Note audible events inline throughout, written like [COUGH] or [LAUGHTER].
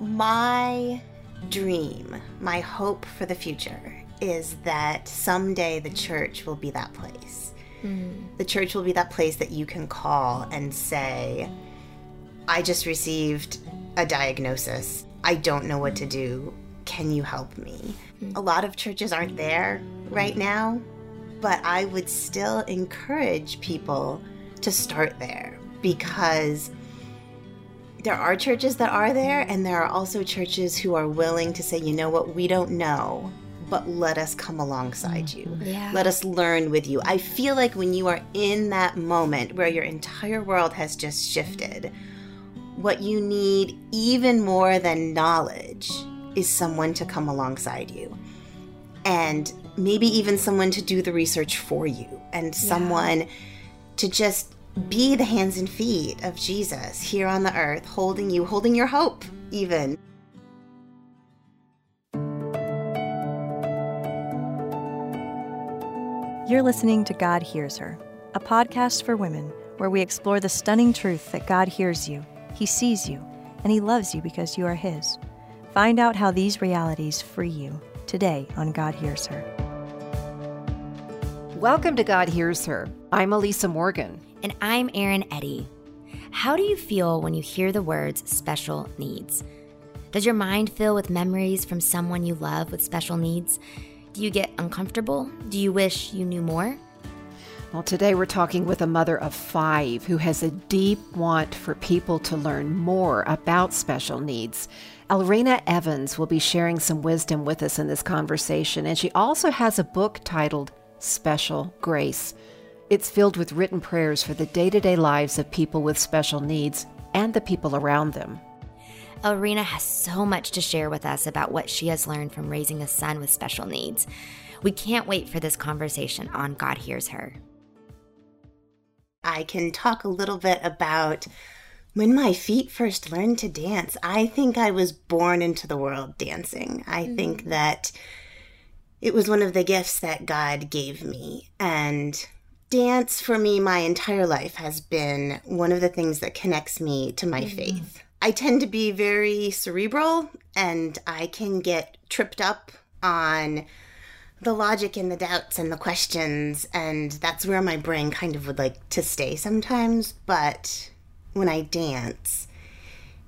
My dream, my hope for the future is that someday the church will be that place. Mm. The church will be that place that you can call and say, I just received a diagnosis. I don't know what to do. Can you help me? Mm. A lot of churches aren't there right now, but I would still encourage people to start there because there are churches that are there, and there are also churches who are willing to say, you know what, we don't know, but let us come alongside you. Mm-hmm. Yeah. Let us learn with you. I feel like when you are in that moment where your entire world has just shifted, what you need even more than knowledge is someone to come alongside you. And maybe even someone to do the research for you and someone yeah. to just be the hands and feet of Jesus here on the earth, holding you, holding your hope, even. You're listening to God Hears Her, a podcast for women where we explore the stunning truth that God hears you, He sees you, and He loves you because you are His. Find out how these realities free you today on God Hears Her. Welcome to God Hears Her. I'm Elisa Morgan. And I'm Erin Eddy. How do you feel when you hear the words special needs? Does your mind fill with memories from someone you love with special needs? Do you get uncomfortable? Do you wish you knew more? Well, today we're talking with a mother of five who has a deep want for people to learn more about special needs. Elrena Evans will be sharing some wisdom with us in this conversation, and she also has a book titled Special Grace. It's filled with written prayers for the day to day lives of people with special needs and the people around them. Elrena has so much to share with us about what she has learned from raising a son with special needs. We can't wait for this conversation on God Hears Her. I can talk a little bit about when my feet first learned to dance. I think I was born into the world dancing. I mm-hmm. think that it was one of the gifts that God gave me. And dance for me my entire life has been one of the things that connects me to my mm-hmm. faith. I tend to be very cerebral and I can get tripped up on the logic and the doubts and the questions and that's where my brain kind of would like to stay sometimes, but when I dance,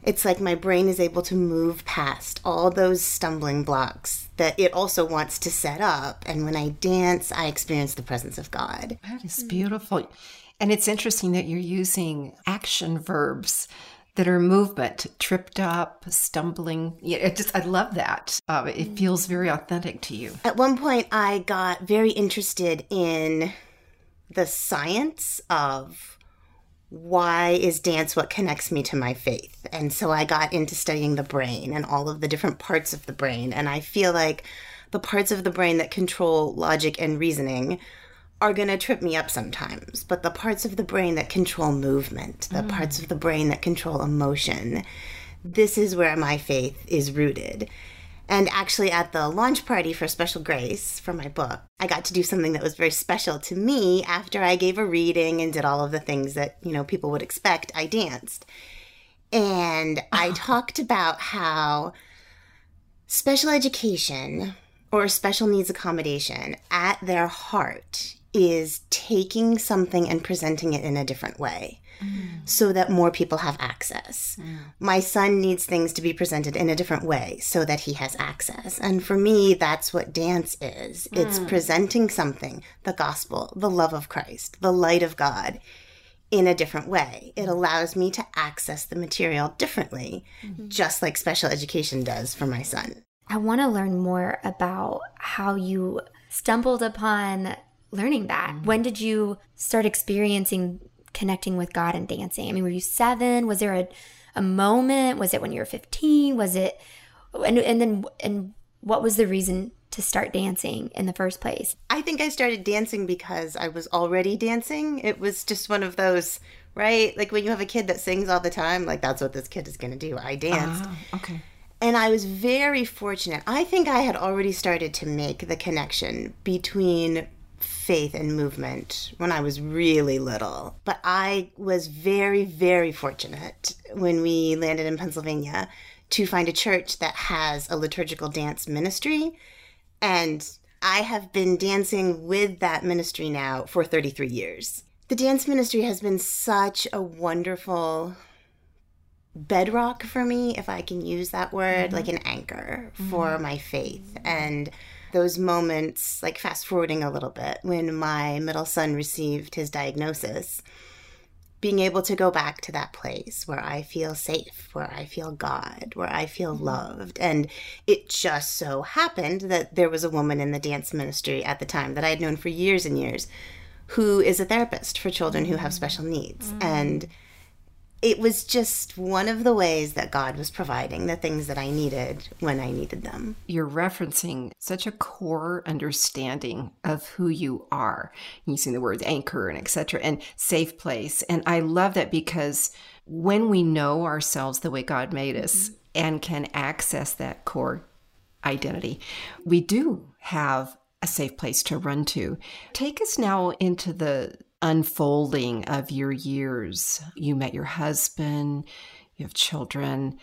it's like my brain is able to move past all those stumbling blocks that it also wants to set up. And when I dance, I experience the presence of God. That is beautiful. And it's interesting that you're using action verbs that are movement, tripped up, stumbling. Yeah, it just I love that. Uh, it feels very authentic to you. At one point, I got very interested in the science of why is dance what connects me to my faith? And so I got into studying the brain and all of the different parts of the brain. And I feel like the parts of the brain that control logic and reasoning are going to trip me up sometimes. But the parts of the brain that control movement, the mm. parts of the brain that control emotion, this is where my faith is rooted. And actually, at the launch party for Special Grace for my book, I got to do something that was very special to me after I gave a reading and did all of the things that, you know, people would expect. I danced. And I talked about how special education or special needs accommodation at their heart is taking something and presenting it in a different way mm. so that more people have access. Mm. My son needs things to be presented in a different way so that he has access. And for me, that's what dance is mm. it's presenting something, the gospel, the love of Christ, the light of God. In a different way. It allows me to access the material differently, mm-hmm. just like special education does for my son. I want to learn more about how you stumbled upon learning that. Mm-hmm. When did you start experiencing connecting with God and dancing? I mean, were you seven? Was there a, a moment? Was it when you were 15? Was it, and, and then, and what was the reason to start dancing in the first place? I think I started dancing because I was already dancing. It was just one of those, right? Like when you have a kid that sings all the time, like that's what this kid is going to do. I danced. Oh, okay. And I was very fortunate. I think I had already started to make the connection between faith and movement when I was really little. But I was very, very fortunate when we landed in Pennsylvania to find a church that has a liturgical dance ministry. And I have been dancing with that ministry now for 33 years. The dance ministry has been such a wonderful bedrock for me, if I can use that word, like mm-hmm. an anchor for mm-hmm. my faith. And those moments, like fast forwarding a little bit, when my middle son received his diagnosis, being able to go back to that place where I feel safe, where I feel God, where I feel mm-hmm. loved. And it just so happened that there was a woman in the dance ministry at the time that I had known for years and years who is a therapist for children who have mm-hmm. special needs. Mm-hmm. And it was just one of the ways that God was providing the things that I needed when I needed them. You're referencing such a core understanding of who you are, using the words anchor and etc. and safe place. And I love that because when we know ourselves the way God made us mm-hmm. and can access that core identity, we do have a safe place to run to. Take us now into the unfolding of your years. You met your husband, you have children,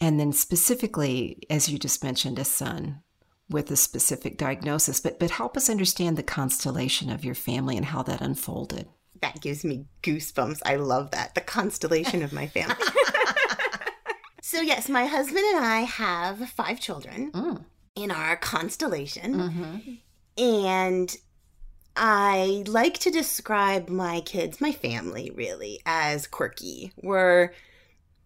and then specifically, as you just mentioned, a son with a specific diagnosis. But but help us understand the constellation of your family and how that unfolded. That gives me goosebumps. I love that. The constellation of my family. [LAUGHS] so, yes, my husband and I have five children mm. in our constellation. Mm-hmm. And I like to describe my kids, my family really, as quirky. We're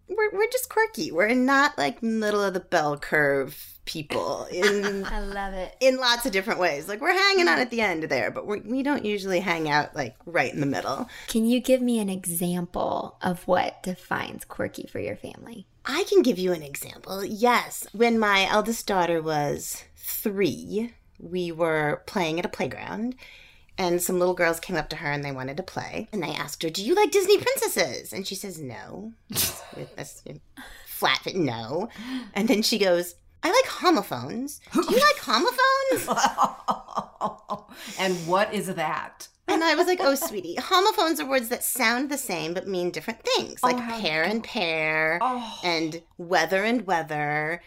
we're we're just quirky. We're not like middle of the bell curve people [LAUGHS] in I love it. in lots of different ways. Like we're hanging out mm. at the end there, but we're, we don't usually hang out like right in the middle. Can you give me an example of what defines quirky for your family? I can give you an example. Yes, when my eldest daughter was three, we were playing at a playground, and some little girls came up to her and they wanted to play. And they asked her, "Do you like Disney princesses?" And she says, "No." [LAUGHS] This flat fit, no. And then she goes, "I like homophones. [LAUGHS] Do you like homophones?" and what is that? And I was like, oh, sweetie, homophones are words that sound the same but mean different things, oh, like how pair and pear oh. and weather and whether.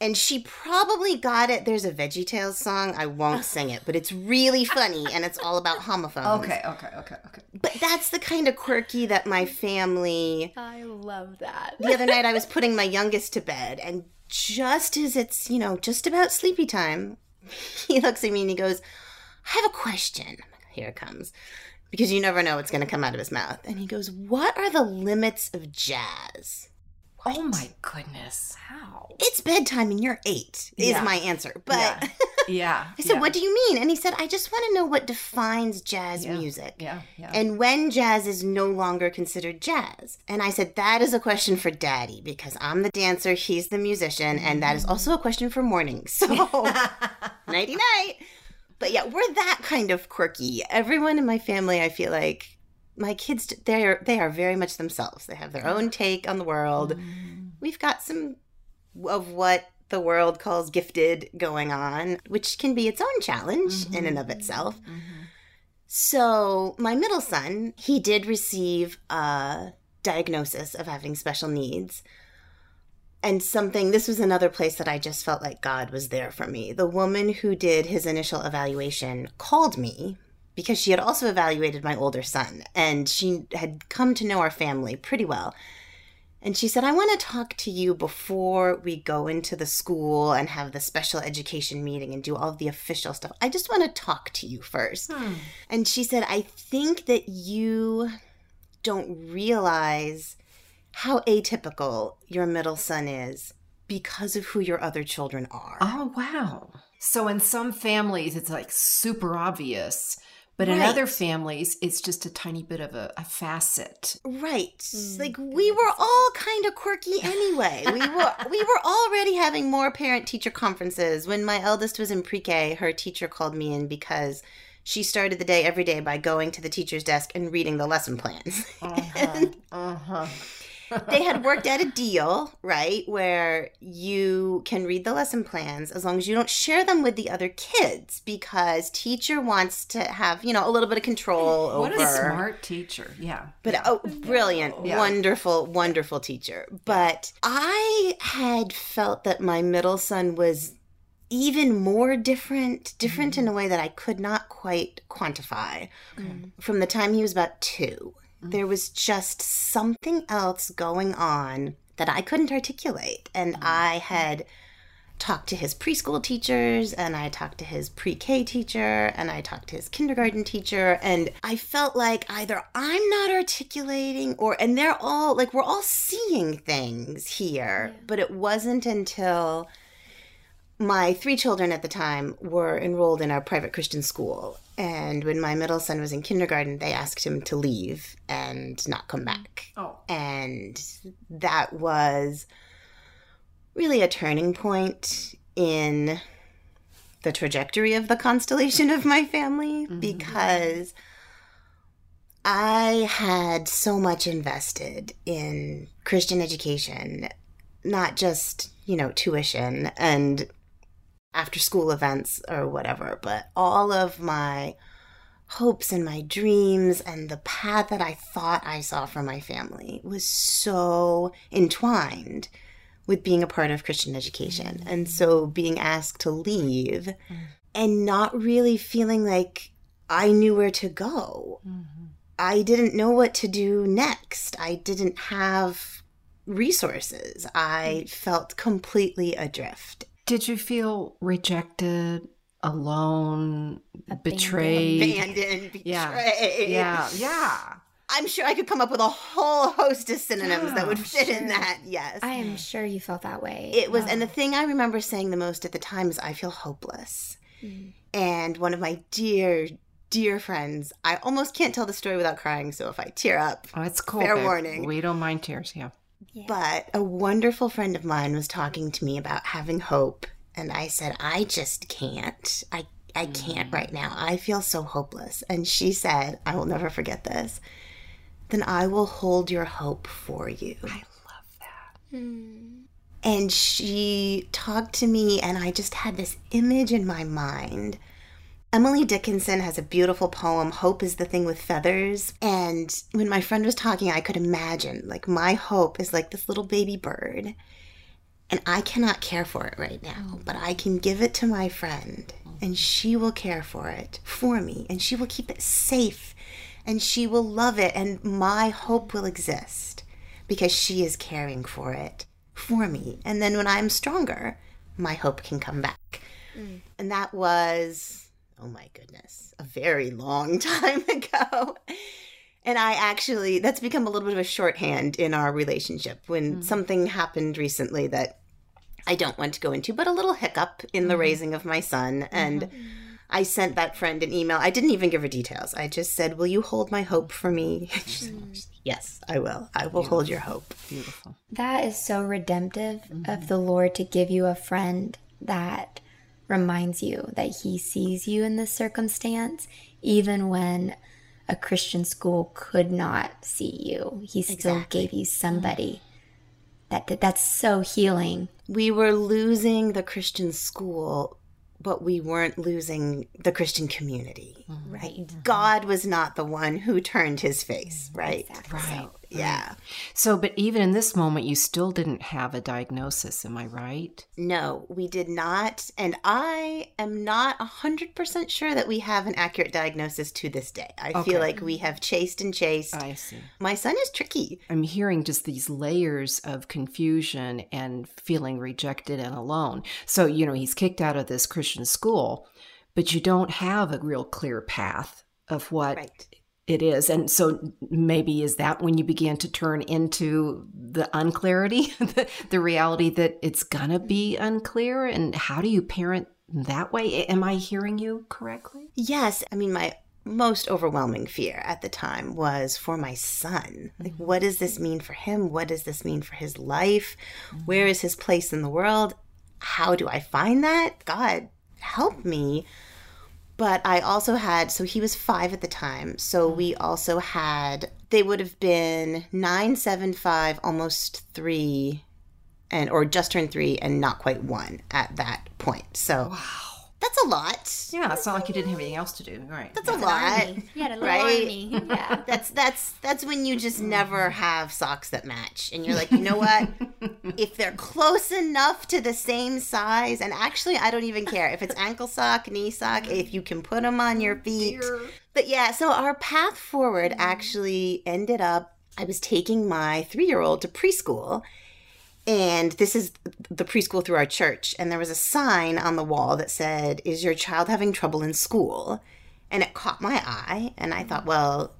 And she probably got it. There's a Veggie Tales song. I won't [LAUGHS] sing it, but it's really funny and it's all about homophones. Okay, okay, okay, okay. But that's the kind of quirky that my family. I love that. The other night I was [LAUGHS] putting my youngest to bed, and just as it's, you know, just about sleepy time, [LAUGHS] he looks at me and he goes, I have a question. Here it comes. Because you never know what's going to come out of his mouth. And he goes, What are the limits of jazz? Oh my goodness. How? It's bedtime and you're eight, is Yeah. my answer. But Yeah. [LAUGHS] Yeah. I said, yeah. What do you mean? And he said, I just want to know what defines jazz music. Yeah, yeah. And when jazz is no longer considered jazz. And I said, that is a question for daddy because I'm the dancer, he's the musician, and that is also a question for morning. [LAUGHS] So, nighty night. But yeah, we're that kind of quirky. Everyone in my family, I feel like, my kids, they're, they are very much themselves. They have their own take on the world. Mm. We've got some of what the world calls gifted going on, which can be its own challenge in and of mm-hmm. itself. Mm-hmm. So, my middle son, he did receive a diagnosis of having special needs. And something, this was another place that I just felt like God was there for me. The woman who did his initial evaluation called me because she had also evaluated my older son and she had come to know our family pretty well. And she said, I want to talk to you before we go into the school and have the special education meeting and do all of the official stuff. I just want to talk to you first. Hmm. And she said, I think that you don't realize how atypical your middle son is because of who your other children are. Oh, wow. So in some families, it's like super obvious, but in other families, it's just a tiny bit of a, a facet. Right. like we were all kind of quirky anyway. We were [LAUGHS] we were already having more parent teacher conferences. When my eldest was in pre-K, her teacher called me in because she started the day every day by going to the teacher's desk and reading the lesson plans. [LAUGHS] Uh-huh. Uh huh. They had worked out a deal, right, where you can read the lesson plans as long as you don't share them with the other kids because teacher wants to have, you know, a little bit of control What over a smart teacher. Yeah. but oh, brilliant, Yeah. wonderful, wonderful teacher. But I had felt that my middle son was even more different, different in mm-hmm. a way that I could not quite quantify. From the time he was about two, there was just something else going on that I couldn't articulate. And mm-hmm. I had talked to his preschool teachers and I talked to his pre K teacher and I talked to his kindergarten teacher. And I felt like either I'm not articulating or, and they're all like, we're all seeing things here. But it wasn't until my three children at the time were enrolled in a private Christian school. And when my middle son was in kindergarten, they asked him to leave and not come mm. back. Oh. And that was really a turning point in the trajectory of the constellation of my family mm-hmm. Mm-hmm. because I had so much invested in Christian education, not just, you know, tuition and after school events or whatever, but all of my hopes and my dreams and the path that I thought I saw for my family was so entwined with being a part of Christian education. And so being asked to leave mm-hmm. and not really feeling like I knew where to go. Mm-hmm. I didn't know what to do next. I didn't have resources. I mm-hmm. felt completely adrift. Did you feel rejected, alone, betrayed? Abandoned, betrayed. Yeah. Yeah. Yeah. I'm sure I could come up with a whole host of synonyms that would Yeah, fit in that. Yes. I am sure you felt that way. It was, and the thing I remember saying the most at the time is, I feel hopeless. Mm. And one of my dear, dear friends, I almost can't tell the story without crying. So if I tear up, Oh, it's cool. Fair babe. warning. We don't mind tears. Yeah. But a wonderful friend of mine was talking to me about having hope, and I said, "I just can't. I I can't mm. right now. I feel so hopeless." And she said, "I will never forget this. Then I will hold your hope for you." I love that. And she talked to me, and I just had this image in my mind. Emily Dickinson has a beautiful poem, Hope is the Thing with Feathers. And when my friend was talking, I could imagine, like, my hope is like this little baby bird. And I cannot care for it right now, but I can give it to my friend, and she will care for it for me, and she will keep it safe, and she will love it, and my hope will exist because she is caring for it for me. And then when I'm stronger, my hope can come back. Mm. And that was, oh my goodness, a very long [LAUGHS] time ago. And I actually, that's become a little bit of a shorthand in our relationship when mm. something happened recently that I don't want to go into, but a little hiccup in the mm-hmm. raising of my son. And mm-hmm. I sent that friend an email. I didn't even give her details. I just said, Will you hold my hope for me? [LAUGHS] Said, mm. yes, I will. I will hold your hope. Beautiful. That is so redemptive of mm-hmm. the Lord to give you a friend that reminds you that He sees you in this circumstance, even when a Christian school could not see you. He still gave you mm-hmm. somebody that that- that's so healing. we were losing the Christian school, but we weren't losing the Christian community, mm-hmm. right? Mm-hmm. God was not the one who turned his face, right? Right. Yeah. So, but even in this moment, you still didn't have a diagnosis. Am I right? No, we did not. And I am not 100% sure that we have an accurate diagnosis to this day. I Okay. feel like we have chased and chased. I see. My son is tricky. I'm hearing just these layers of confusion and feeling rejected and alone. So, you know, he's kicked out of this Christian school, but you don't have a real clear path of what Right. It is. And so maybe is that when you began to turn into the unclarity, [LAUGHS] the, the reality that it's going to be unclear? And how do you parent that way? Am I hearing you correctly? Yes. I mean, my most overwhelming fear at the time was for my son. Like, mm-hmm. what does this mean for him? What does this mean for his life? Mm-hmm. Where is his place in the world? How do I find that? God, help me. But I also had, so he was five at the time. So we mm-hmm. also had they would have been nine, seven, five, almost three, and or just turned three and not quite one at that point. So that's a lot. Yeah, it's not like you didn't have anything else to do. Right. That's a lot. You had a little Right? army. [LAUGHS] Yeah. That's that's that's when you just never have socks that match, and you're like, you know what? [LAUGHS] if they're close enough to the same size, and actually, I don't even care if it's [LAUGHS] ankle sock, knee sock, if you can put them on your oh, feet. But yeah, so our path forward mm-hmm. actually ended up. I was taking my three year old to preschool, and this is the preschool through our church. And there was a sign on the wall that said, Is your child having trouble in school? And it caught my eye. And I thought, well,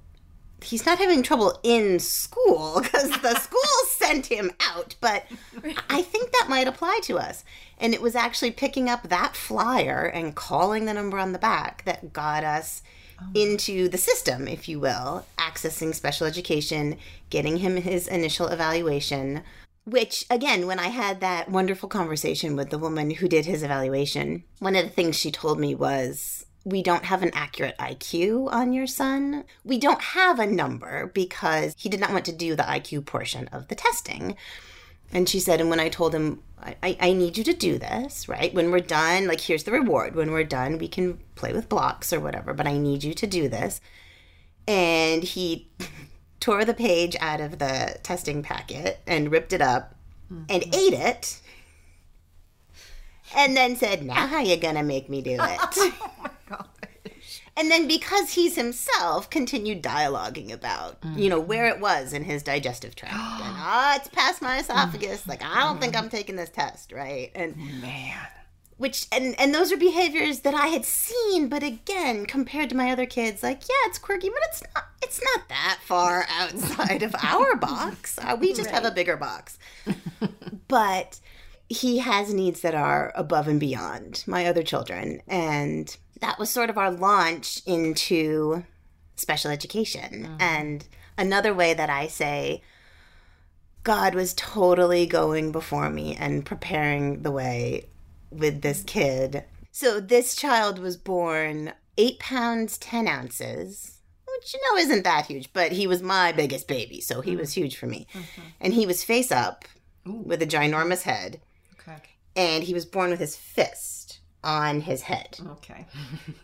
he's not having trouble in school [LAUGHS] because the [LAUGHS] school sent him out. But I think that might apply to us. And it was actually picking up that flyer and calling the number on the back that got us oh. into the system, if you will, accessing special education, getting him his initial evaluation. Which, again, when I had that wonderful conversation with the woman who did his evaluation, one of the things she told me was, We don't have an accurate IQ on your son. We don't have a number because he did not want to do the IQ portion of the testing. And she said, and when I told him, I, I, need you to do this, right? When we're done, like, here's the reward. When we're done, we can play with blocks or whatever, but I need you to do this. And he tore the page out of the testing packet and ripped it up and mm-hmm. ate it. And then said, Now how you gonna make me do [LAUGHS] oh it? And then because he's himself continued dialoguing about, you know, where mm-hmm. it was in his digestive tract. [GASPS] and ah, it's past my esophagus. Like, I don't think mm-hmm. I'm taking this test, right? And Man. Which and and those are behaviors that I had seen, but again, compared to my other kids, like, yeah, it's quirky, but it's not it's not that far [LAUGHS] outside of our box. Uh, we just have a bigger box. but he has needs that are above and beyond my other children. And that was sort of our launch into special education. And another way that I say, God was totally going before me and preparing the way with this kid. So this child was born eight pounds, 10 ounces, which, you know, isn't that huge, but he was my biggest baby. So he mm. was huge for me. Mm-hmm. And he was face up with a ginormous head Okay. and he was born with his fist on his head. Okay.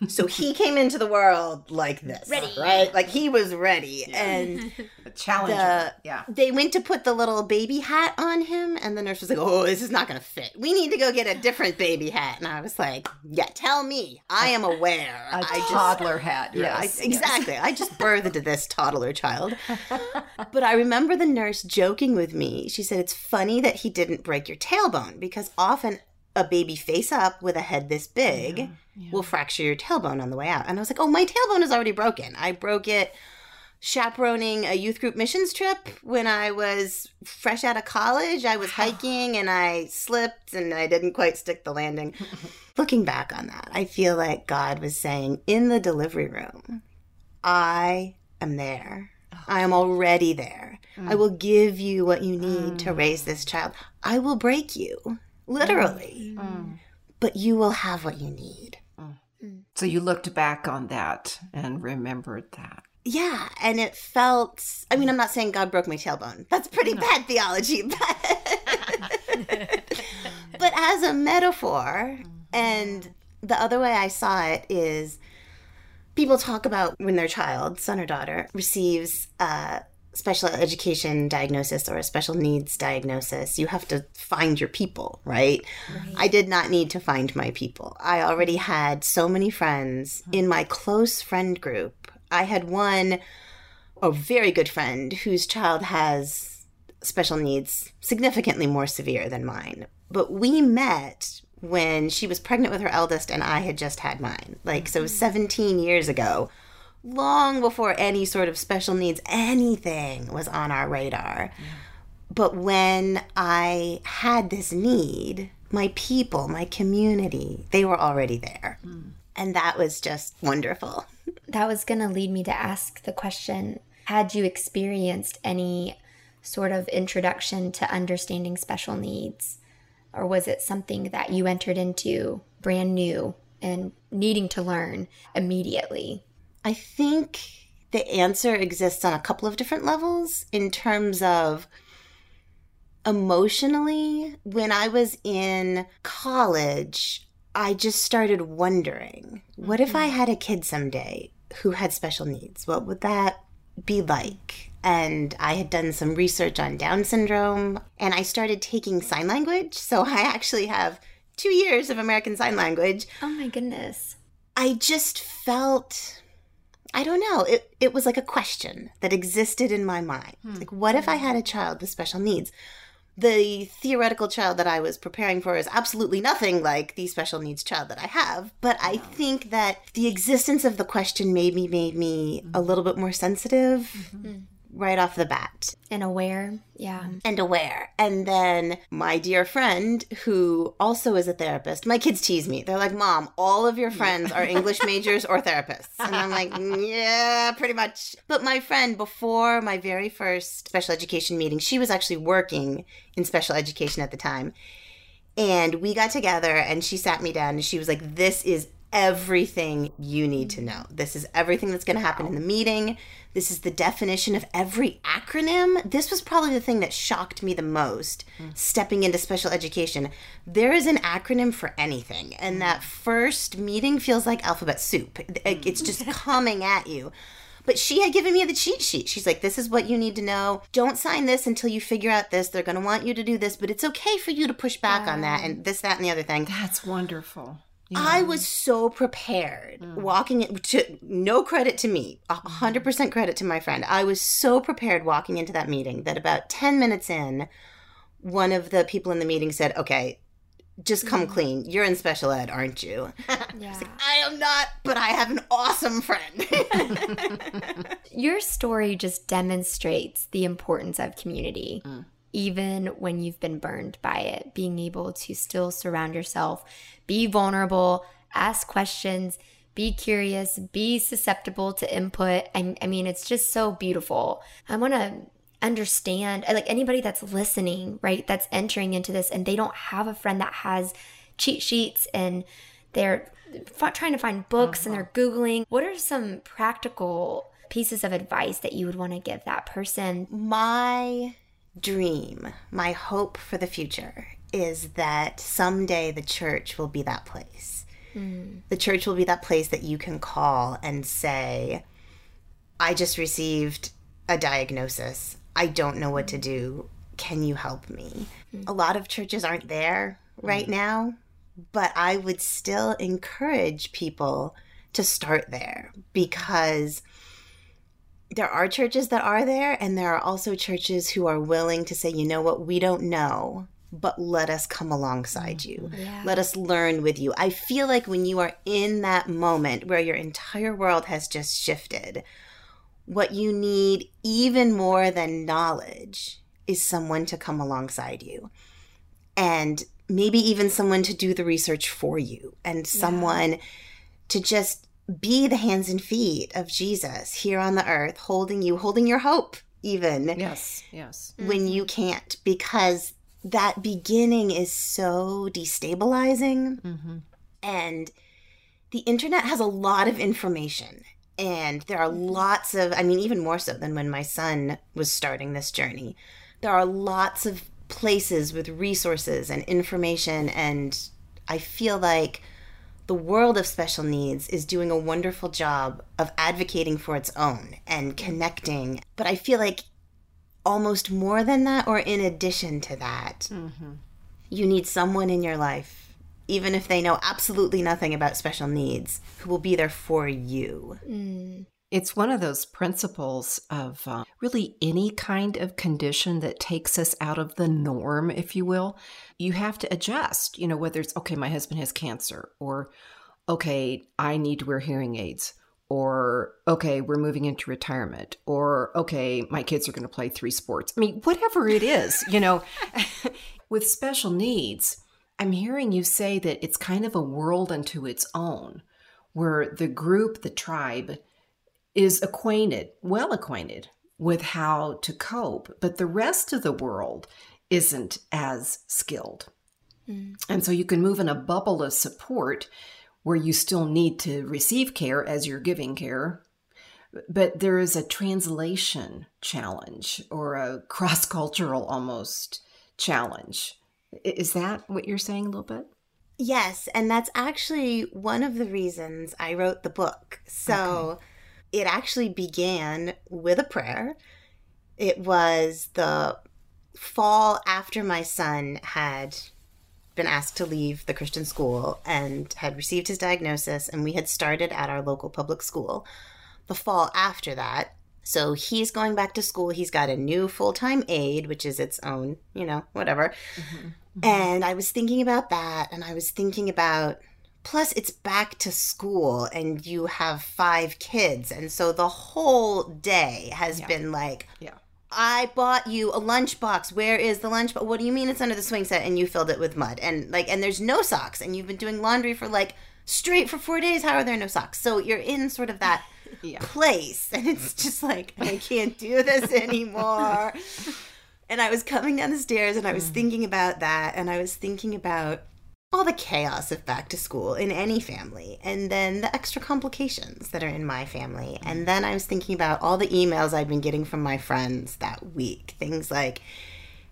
So he came into the world like this, Ready. right? Like he was ready. And A challenger. the yeah. they went to put the little baby hat on him, and the nurse was like, "Oh, this is not going to fit. We need to go get a different baby hat." And I was like, "Yeah, tell me. I am aware. A I just toddler hat. yeah, I- Yes. exactly. I just birthed this toddler child. [LAUGHS] But I remember the nurse joking with me. She said, It's funny that he didn't break your tailbone because often a baby face up with a head this big will fracture your tailbone on the way out. And I was like, Oh, my tailbone is already broken. I broke it chaperoning a youth group missions trip when I was fresh out of college. I was [SIGHS] hiking and I slipped and I didn't quite stick the landing. [LAUGHS] Looking back on that, I feel like God was saying in the delivery room, I am there. I am oh. already there. I mm. will give you what you need to mm. raise this child. I will break you, literally. Mm. But you will have what you need. Mm. Mm. So you looked back on that and remembered that. Yeah, and it felt. I mean, I'm not saying God broke my tailbone. That's pretty bad theology, [LAUGHS] but [LAUGHS] but as a metaphor, mm-hmm. and the other way I saw it is, people talk about when their child, son or daughter, receives a special education diagnosis or a special needs diagnosis, you have to find your people, right? I did not need to find my people. I already had so many friends mm-hmm. in my close friend group. I had one, a very good friend, whose child has special needs significantly more severe than mine. But we met when she was pregnant with her eldest and I had just had mine. Like, so mm-hmm. 17 years ago, long before any sort of special needs anything was on our radar. But when I had this need, my people, my community, they were already there. And that was just wonderful. [LAUGHS] That was going to lead me to ask the question Had you experienced any sort of introduction to understanding special needs? Or was it something that you entered into brand new and needing to learn immediately? I think the answer exists on a couple of different levels in terms of emotionally. When I was in college, I just started wondering what if I mm-hmm. had a kid someday who had special needs? What would that be like? And I had done some research on Down syndrome and I started taking sign language. So I actually have two years of American Sign Language. Oh my goodness. I just felt I don't know. It it was like a question that existed in my mind. It's like what if I had a child with special needs? The theoretical child that I was preparing for is absolutely nothing like the special needs child that I have, but I think that the existence of the question maybe made me a little bit more sensitive mm-hmm. hmm. Right off the bat And aware. Yeah. Mm-hmm. and aware. And then my dear friend, who also is a therapist, my kids tease me. They're like, Mom, all of your friends are English majors or therapists. And I'm like, [LAUGHS] Yeah, pretty much. But my friend, before my very first special education meeting, she was actually working in special education at the time. And we got together and she sat me down and she was like, This is everything you need to know. This is everything that's going to happen in the meeting. This is the definition of every acronym. This was probably the thing that shocked me the most stepping into special education. There is an acronym for anything. And that first meeting feels like alphabet soup. It- It's just mm. [LAUGHS] coming at you. But she had given me the cheat sheet. She's like, this is what you need to know. Don't sign this until you figure out this. They're going to want you to do this, but it's okay for you to push back on that and this, that, and the other thing. That's wonderful. I was so prepared hmm. walking in, to no credit to me, hmm. hundred percent credit to my friend. I was so prepared walking into that meeting that about 10 minutes in, one of the people in the meeting said, okay, just come mm-hmm. clean. You're in special ed, aren't you? [LAUGHS] Yeah. I am not, but I have an awesome friend. [LAUGHS] Your story just demonstrates the importance of community, mm. Even when you've been burned by it. Being able to still surround yourself, be vulnerable, ask questions, be curious, be susceptible to input. I, I mean, it's just so beautiful. I want to understand, like anybody that's listening, right, that's entering into this and they don't have a friend that has cheat sheets and they're f- trying to find books and they're uh-huh. Googling. What are some practical pieces of advice that you would want to give that person? my dream, my hope for the future is that someday the church will be that place. Mm. The church will be that place that you can call and say, I just received a diagnosis. I don't know what to mm. do. Can you help me? Mm. A lot of churches aren't there right now, but I would still encourage people to start there because there are churches that are there, and there are also churches who are willing to say, you know what, we don't know, but let us come alongside you. Mm-hmm. Let us learn with you. I feel like when you are in that moment where your entire world has just shifted, what you need even more than knowledge is someone to come alongside you. And maybe even someone to do the research for you and someone to just be the hands and feet of Jesus here on the earth, holding you, holding your hope, even Yes, yes. when you can't, because that beginning is so destabilizing. Mm-hmm. And the internet has a lot of information. And there are lots of, I mean, even more so than when my son was starting this journey, there are lots of places with resources and information. And I feel like the world of special needs is doing a wonderful job of advocating for its own and connecting. But I feel like almost more than that, or in addition to that, mm-hmm. you need someone in your life, even if they know absolutely nothing about special needs, who will be there for you. Mm. It's one of those principles of uh, really any kind of condition that takes us out of the norm, if you will. You have to adjust, you know, whether it's, okay, my husband has cancer, or, okay, I need to wear hearing aids, or, okay, we're moving into retirement, or, okay, my kids are going to play three sports. I mean, whatever it is, you know, [LAUGHS] with special needs, I'm hearing you say that it's kind of a world unto its own, where the group, the tribe, is acquainted, well acquainted with how to cope, but the rest of the world isn't as skilled. Mm. And so you can move in a bubble of support where you still need to receive care as you're giving care, but there is a translation challenge or a cross cultural almost challenge. Is that what you're saying a little bit? Yes, and that's actually one of the reasons I wrote the book. So okay. It actually began with a prayer. It was the fall after my son had been asked to leave the Christian school and had received his diagnosis, and we had started at our local public school. The fall after that, so he's going back to school. He's got a new full time aide, which is its own, you know, whatever. Mm-hmm. Mm-hmm. And I was thinking about that, and I was thinking about plus it's back to school and you have five kids and so the whole day has yeah. been like yeah I bought you a lunchbox. Where is the lunchbox? What do you mean it's under the swing set and you filled it with mud? And like, and there's no socks, and you've been doing laundry for like straight for four days. How are there no socks? So you're in sort of that [LAUGHS] yeah. place, and it's just like I [LAUGHS] can't do this anymore. and I was coming down the stairs, and I was mm. thinking about that, and I was thinking about all the chaos of back to school in any family, and then the extra complications that are in my family. Mm-hmm. And then I was thinking about all the emails I'd been getting from my friends that week. Things like,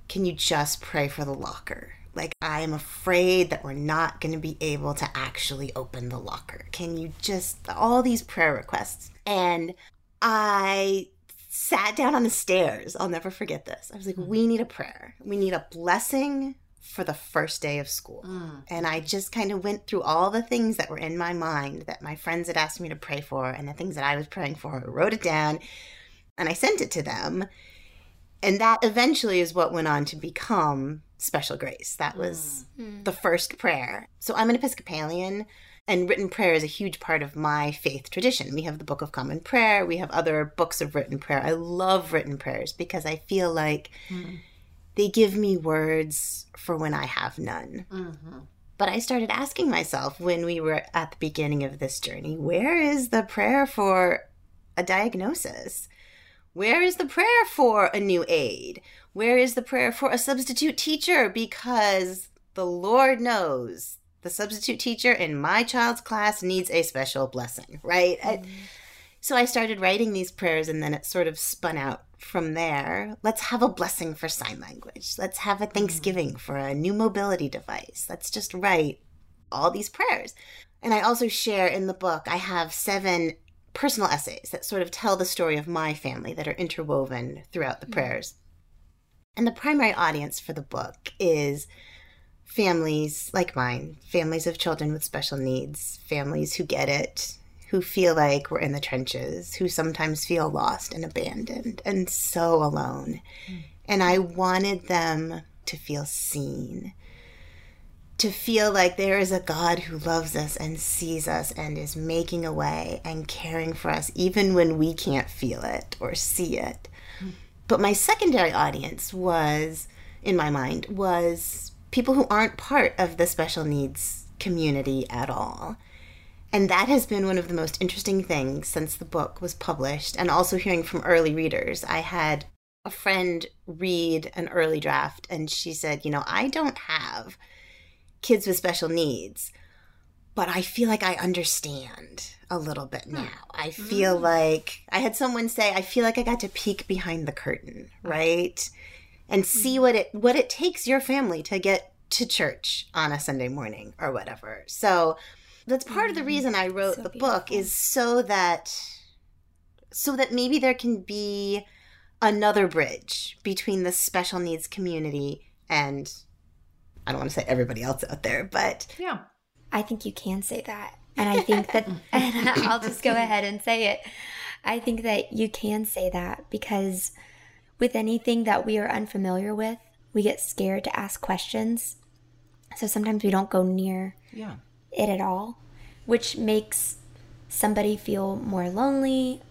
can you just pray for the locker? Like, I am afraid that we're not going to be able to actually open the locker. Can you just, all these prayer requests. And I sat down on the stairs. I'll never forget this. I was like, mm-hmm. we need a prayer. We need a blessing for the first day of school. Mm. And I just kind of went through all the things that were in my mind that my friends had asked me to pray for and the things that I was praying for. I wrote it down and I sent it to them. And that eventually is what went on to become Special Grace. That was mm. the first prayer. So I'm an Episcopalian. And written prayer is a huge part of my faith tradition. We have the Book of Common Prayer. We have other books of written prayer. I love written prayers because I feel like mm they give me words for when I have none. Mm-hmm. But I started asking myself when we were at the beginning of this journey where is the prayer for a diagnosis? Where is the prayer for a new aide? Where is the prayer for a substitute teacher? Because the Lord knows the substitute teacher in my child's class needs a special blessing, right? Mm-hmm. I, so I started writing these prayers and then it sort of spun out from there, let's have a blessing for sign language. Let's have a Thanksgiving for a new mobility device. Let's just write all these prayers. And I also share in the book, I have seven personal essays that sort of tell the story of my family that are interwoven throughout the mm-hmm. prayers. And the primary audience for the book is families like mine, families of children with special needs, families who get it, who feel like we're in the trenches, who sometimes feel lost and abandoned and so alone. Mm. And I wanted them to feel seen, to feel like there is a God who loves us and sees us and is making a way and caring for us, even when we can't feel it or see it. Mm. But my secondary audience was, in my mind, was people who aren't part of the special needs community at all and that has been one of the most interesting things since the book was published, and also hearing from early readers. I had a friend read an early draft, and she said, You know, I don't have kids with special needs, but I feel like I understand a little bit hmm. now. I feel mm. like I had someone say, I feel like I got to peek behind the curtain, right? And see hmm. what it what it takes your family to get to church on a Sunday morning or whatever. So that's part of the mm-hmm. reason I wrote so the beautiful. book is so that so that maybe there can be another bridge between the special needs community and I don't want to say everybody else out there, but yeah. I think you can say that. And I think that [LAUGHS] [LAUGHS] and I'll just go ahead and say it. I think that you can say that because with anything that we are unfamiliar with, we get scared to ask questions. So sometimes we don't go near yeah it at all, which makes somebody feel more lonely,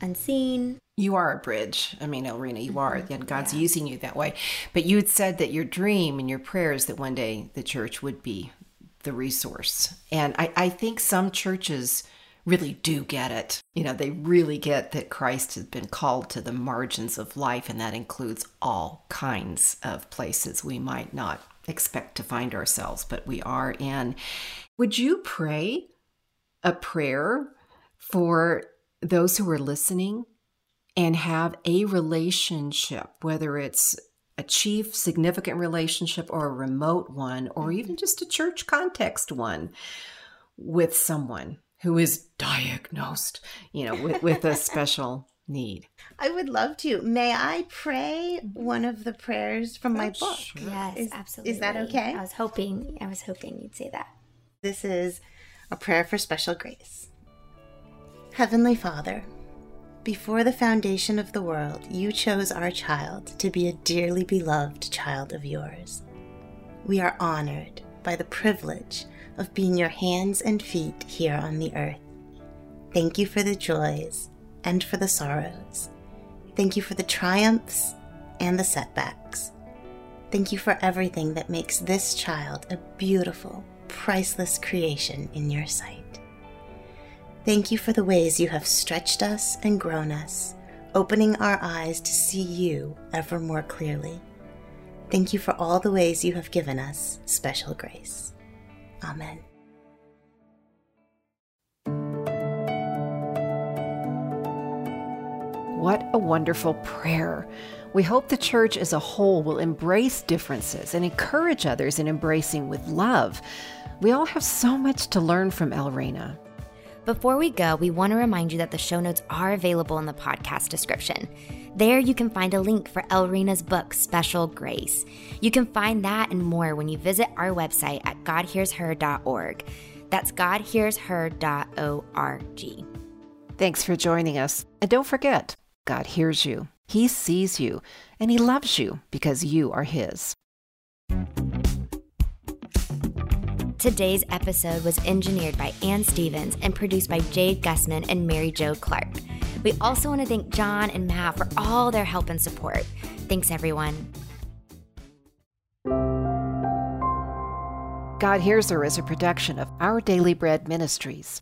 unseen. You are a bridge. I mean, Elrena, you are, mm-hmm. and God's yeah. using you that way. But you had said that your dream and your prayers that one day the church would be the resource. And I, I think some churches really do get it. You know, they really get that Christ has been called to the margins of life, and that includes all kinds of places we might not expect to find ourselves, but we are in. Would you pray a prayer for those who are listening and have a relationship, whether it's a chief significant relationship or a remote one, or mm-hmm. even just a church context one with someone who is diagnosed, you know, with, with a [LAUGHS] special need. I would love to. May I pray one of the prayers from my book? Sure. Yes, Is- absolutely. is that okay? I was hoping I was hoping you'd say that. This is a prayer for special grace. Heavenly Father, before the foundation of the world, you chose our child to be a dearly beloved child of yours. We are honored by the privilege of being your hands and feet here on the earth. Thank you for the joys and for the sorrows. Thank you for the triumphs and the setbacks. Thank you for everything that makes this child a beautiful, priceless creation in your sight. Thank you for the ways you have stretched us and grown us, opening our eyes to see you ever more clearly. Thank you for all the ways you have given us special grace. Amen. What a wonderful prayer. We hope the church as a whole will embrace differences and encourage others in embracing with love. We all have so much to learn from Elrena. Before we go, we want to remind you that the show notes are available in the podcast description. There you can find a link for Elrena's book, Special Grace. You can find that and more when you visit our website at godhearsher.org. That's godhearsher.org. Thanks for joining us. And don't forget, God hears you, He sees you, and He loves you because you are His. Today's episode was engineered by Ann Stevens and produced by Jade Gussman and Mary Jo Clark. We also want to thank John and Matt for all their help and support. Thanks, everyone. God Hears Her is a production of Our Daily Bread Ministries.